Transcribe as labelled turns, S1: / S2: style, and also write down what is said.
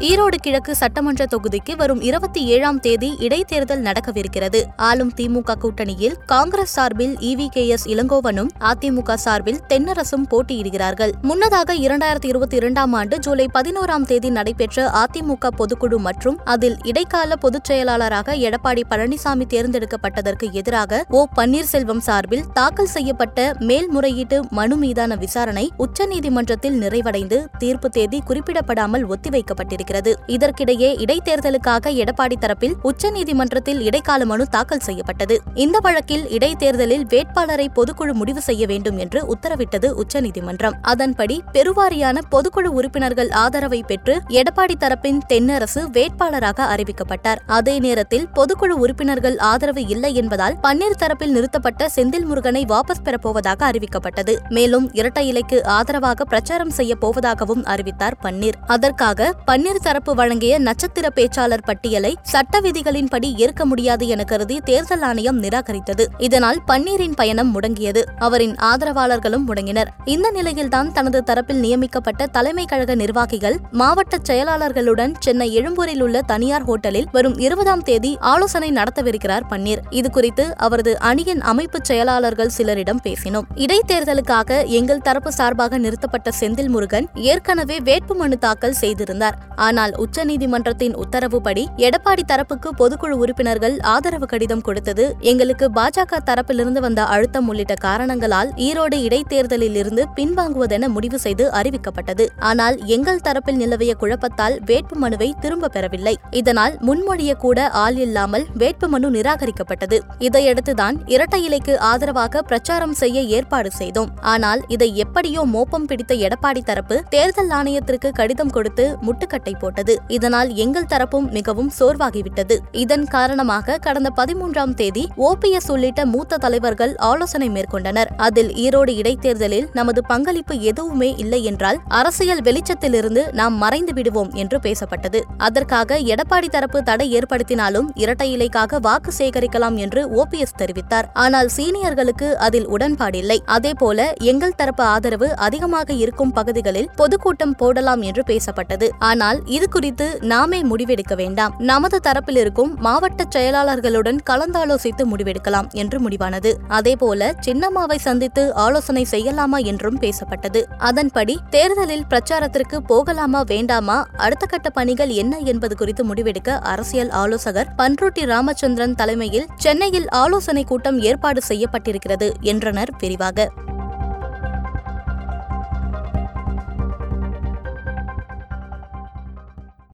S1: ஈரோடு கிழக்கு சட்டமன்ற தொகுதிக்கு வரும் இருபத்தி ஏழாம் தேதி இடைத்தேர்தல் நடக்கவிருக்கிறது. ஆளும் திமுக கூட்டணியில் காங்கிரஸ் சார்பில் இவி கே எஸ் இளங்கோவனும் அதிமுக சார்பில் தென்னரசும் போட்டியிடுகிறார்கள். முன்னதாக இரண்டாயிரத்தி இருபத்தி இரண்டாம் ஆண்டு ஜூலை பதினோராம் தேதி நடைபெற்ற அதிமுக பொதுக்குழு மற்றும் அதில் இடைக்கால பொதுச் செயலாளராக எடப்பாடி பழனிசாமி தேர்ந்தெடுக்கப்பட்டதற்கு எதிராக ஓ. பன்னீர்செல்வம் சார்பில் தாக்கல் செய்யப்பட்ட மேல்முறையீட்டு மனு மீதான விசாரணை உச்சநீதிமன்றத்தில் நிறைவடைந்து தீர்ப்பு தேதி குறிப்பிடப்படாமல் ஒத்திவைக்கப்பட்டிருக்கிறது. வருகிறது இதற்கிடையே இடைத்தேர்தலுக்காக எடப்பாடி தரப்பில் உச்சநீதிமன்றத்தில் இடைக்கால மனு தாக்கல் செய்யப்பட்டது. இந்த வழக்கில் இடைத்தேர்தலில் வேட்பாளரை பொதுக்குழு முடிவு செய்ய வேண்டும் என்று உத்தரவிட்டது உச்சநீதிமன்றம். அதன்படி பெருவாரியான பொதுக்குழு உறுப்பினர்கள் ஆதரவை பெற்று எடப்பாடி தரப்பின் தென்னரசு வேட்பாளராக அறிவிக்கப்பட்டார். அதே நேரத்தில் பொதுக்குழு உறுப்பினர்கள் ஆதரவு இல்லை என்பதால் பன்னீர் தரப்பில் நிறுத்தப்பட்ட செந்தில் முருகனை வாபஸ் பெறப்போவதாக அறிவிக்கப்பட்டது. மேலும் இரட்டை இலைக்கு ஆதரவாக பிரச்சாரம் செய்ய போவதாகவும் அறிவித்தார் பன்னீர். அதற்காக பன்னீர் தரப்பு வழங்கிய நட்சத்திர பேச்சாளர் பட்டியலை சட்ட விதிகளின்படி ஏற்க முடியாது என கருதி தேர்தல் ஆணையம் நிராகரித்தது. இதனால் பன்னீரின் பயணம் முடங்கியது. அவரின் ஆதரவாளர்களும் முடங்கினர். இந்த நிலையில்தான் தனது தரப்பில் நியமிக்கப்பட்ட தலைமை கழக நிர்வாகிகள் மாவட்ட செயலாளர்களுடன் சென்னை எழும்பூரில் உள்ள தனியார் ஹோட்டலில் வரும் இருபதாம் தேதி ஆலோசனை நடத்தவிருக்கிறார் பன்னீர். இதுகுறித்து அவரது அணியின் அமைப்பு செயலாளர்கள் சிலரிடம் பேசினோம். இடைத்தேர்தலுக்காக எங்கள் தரப்பு சார்பாக நிறுத்தப்பட்ட செந்தில் முருகன் ஏற்கனவே வேட்புமனு தாக்கல் செய்திருந்தார். ஆனால் உச்சநீதிமன்றத்தின் உத்தரவுப்படி எடப்பாடி தரப்புக்கு பொதுக்குழு உறுப்பினர்கள் ஆதரவு கடிதம் கொடுத்தது எங்களுக்கு பாஜக தரப்பிலிருந்து வந்த அழுத்தம் உள்ளிட்ட காரணங்களால் ஈரோடு இடைத்தேர்தலில் இருந்து பின்வாங்குவதென முடிவு செய்து அறிவிக்கப்பட்டது. ஆனால் எங்கள் தரப்பில் நிலவிய குழப்பத்தால் வேட்பு மனுவை திரும்ப பெறவில்லை. இதனால் முன்மொழிய கூட ஆள் இல்லாமல் வேட்புமனு நிராகரிக்கப்பட்டது. இதையடுத்துதான் இரட்டை இலைக்கு ஆதரவாக பிரச்சாரம் செய்ய ஏற்பாடு செய்தோம். ஆனால் இதை எப்படியோ மோப்பம் பிடித்த எடப்பாடி தரப்பு தேர்தல் ஆணையத்திற்கு கடிதம் கொடுத்து முட்டுக்கட்டை போட்டது. இதனால் எங்கள் தரப்பும் மிகவும் சோர்வாகிவிட்டது. இதன் காரணமாக கடந்த பதிமூன்றாம் தேதி ஓபிஎஸ் உள்ளிட்ட மூத்த தலைவர்கள் ஆலோசனை மேற்கொண்டனர். அதில் ஈரோடு இடைத்தேர்தலில் நமது பங்களிப்பு எதுவுமே இல்லை என்றால் அரசியல் வெளிச்சத்திலிருந்து நாம் மறைந்து விடுவோம் என்று பேசப்பட்டது. அதற்காக எடப்பாடி தரப்பு தடை ஏற்படுத்தினாலும் இரட்டை இலைக்காக வாக்கு சேகரிக்கலாம் என்று ஓபிஎஸ் தெரிவித்தார். ஆனால் சீனியர்களுக்கு அதில் உடன்பாடில்லை. அதேபோல எங்கள் தரப்பு ஆதரவு அதிகமாக இருக்கும் பகுதிகளில் பொதுக்கூட்டம் போடலாம் என்று பேசப்பட்டது. ஆனால் இது குறித்து நாமே முடிவெடுக்க வேண்டாம். நமது தரப்பில் இருக்கும் மாவட்ட செயலாளர்களுடன் கலந்தாலோசித்து முடிவெடுக்கலாம் என்று முடிவானது. அதேபோல சின்னம்மாவை சந்தித்து ஆலோசனை செய்யலாமா என்றும் பேசப்பட்டது. அதன்படி தேர்தலில் பிரச்சாரத்திற்கு போகலாமா வேண்டாமா அடுத்த கட்ட பணிகள் என்ன என்பது குறித்து முடிவெடுக்க அரசியல் ஆலோசகர் பன்ருட்டி ராமச்சந்திரன் தலைமையில் சென்னையில் ஆலோசனை கூட்டம் ஏற்பாடு செய்யப்பட்டிருக்கிறது என்றனர் விரிவாக.